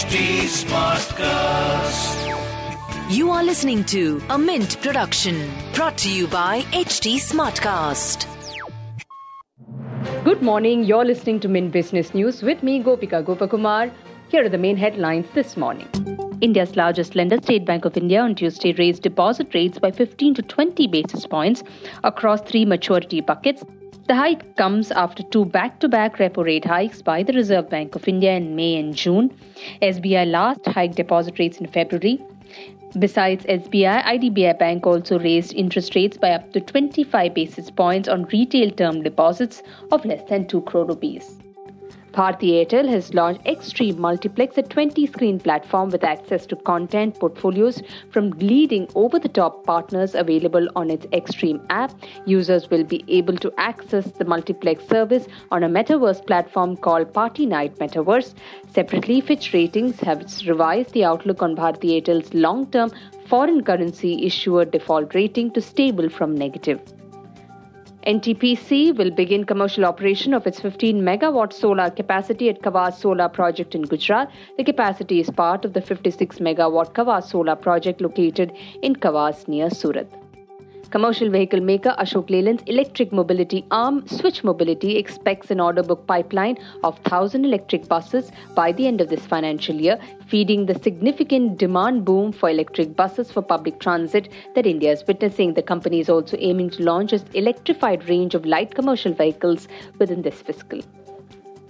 HT Smartcast. You are listening to a Mint production brought to you by HT Smartcast. Good morning. You're listening to Mint Business News with me, Gopika Gopakumar. Here are the main headlines this morning. India's largest lender, State Bank of India, on Tuesday raised deposit rates by 15 to 20 basis points across three maturity buckets. The hike comes after two back to back repo rate hikes by the Reserve Bank of India in May and June. SBI last hiked deposit rates in February. Besides SBI, IDBI Bank also raised interest rates by up to 25 basis points on retail term deposits of less than 2 crore rupees. Bharti Airtel has launched Xstream Multiplex, a 20 screen platform with access to content portfolios from leading over the top partners available on its Xstream app. Users will be able to access the multiplex service on a metaverse platform called PartyNite Metaverse. Separately, Fitch Ratings has revised the outlook on Bharti Airtel's long term foreign currency issuer default rating to stable from negative. NTPC will begin commercial operation of its 15 megawatt solar capacity at Kawas Solar Project in Gujarat. The capacity is part of the 56 megawatt Kawas Solar Project located in Kawas near Surat. Commercial vehicle maker Ashok Leyland's electric mobility arm Switch Mobility expects an order book pipeline of 1000 electric buses by the end of this financial year, feeding the significant demand boom for electric buses for public transit that India is witnessing. The company is also aiming to launch its electrified range of light commercial vehicles within this fiscal.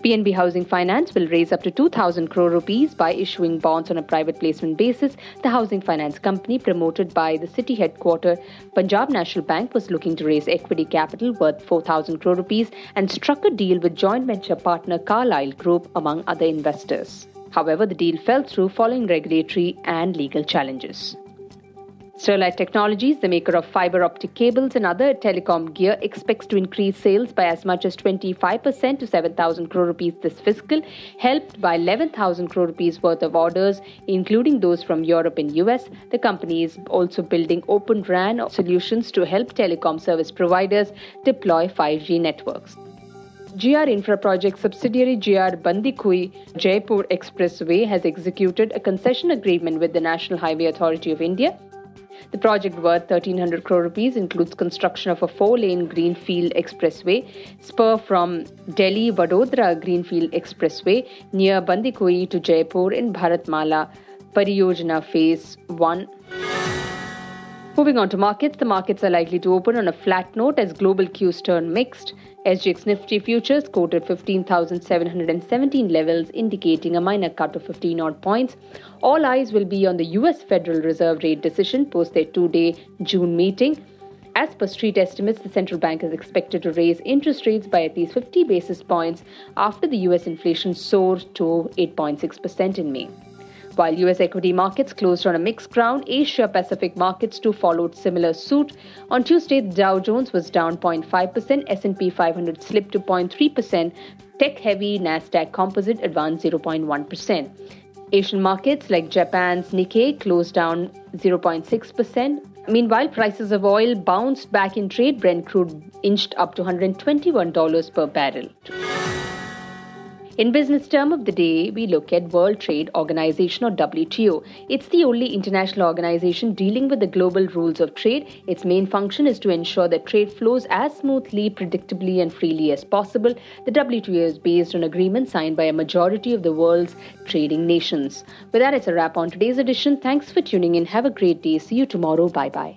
PNB Housing Finance will raise up to 2,000 crore rupees by issuing bonds on a private placement basis. The housing finance company, promoted by the city headquarter Punjab National Bank, was looking to raise equity capital worth 4,000 crore rupees and struck a deal with joint venture partner Carlyle Group, among other investors. However, the deal fell through following regulatory and legal challenges. Sterlite Technologies, the maker of fiber optic cables and other telecom gear, expects to increase sales by as much as 25% to 7,000 crore rupees this fiscal, helped by 11,000 crore rupees worth of orders, including those from Europe and US. The company is also building open RAN solutions to help telecom service providers deploy 5G networks. GR Infra Project subsidiary GR Bandikui Jaipur Expressway has executed a concession agreement with the National Highway Authority of India the project worth 1300 crore rupees includes construction of a four-lane greenfield expressway spur from Delhi Vadodara Greenfield Expressway near Bandikui to Jaipur in Bharatmala Pariyojana Phase 1. Moving on to markets, the markets are likely to open on a flat note as global cues turn mixed. SGX Nifty futures quoted 15,717 levels, indicating a minor cut of 15 odd points. All eyes will be on the US Federal Reserve rate decision post their two day June meeting. As per street estimates, the central bank is expected to raise interest rates by at least 50 basis points after the US inflation soared to 8.6% in May. While US equity markets closed on a mixed ground, Asia Pacific markets too followed similar suit. On Tuesday, the Dow Jones was down 0.5%, S&P 500 slipped to 0.3%, tech-heavy Nasdaq Composite advanced 0.1%. Asian markets like Japan's Nikkei closed down 0.6%. Meanwhile, prices of oil bounced back in trade. Brent crude inched up to $121 per barrel. In business term of the day, we look at World Trade Organization or WTO. It's the only international organization dealing with the global rules of trade. Its main function is to ensure that trade flows as smoothly, predictably, and freely as possible. The WTO is based on agreements signed by a majority of the world's trading nations. With that, it's a wrap on today's edition. Thanks for tuning in. Have a great day. See you tomorrow. Bye bye.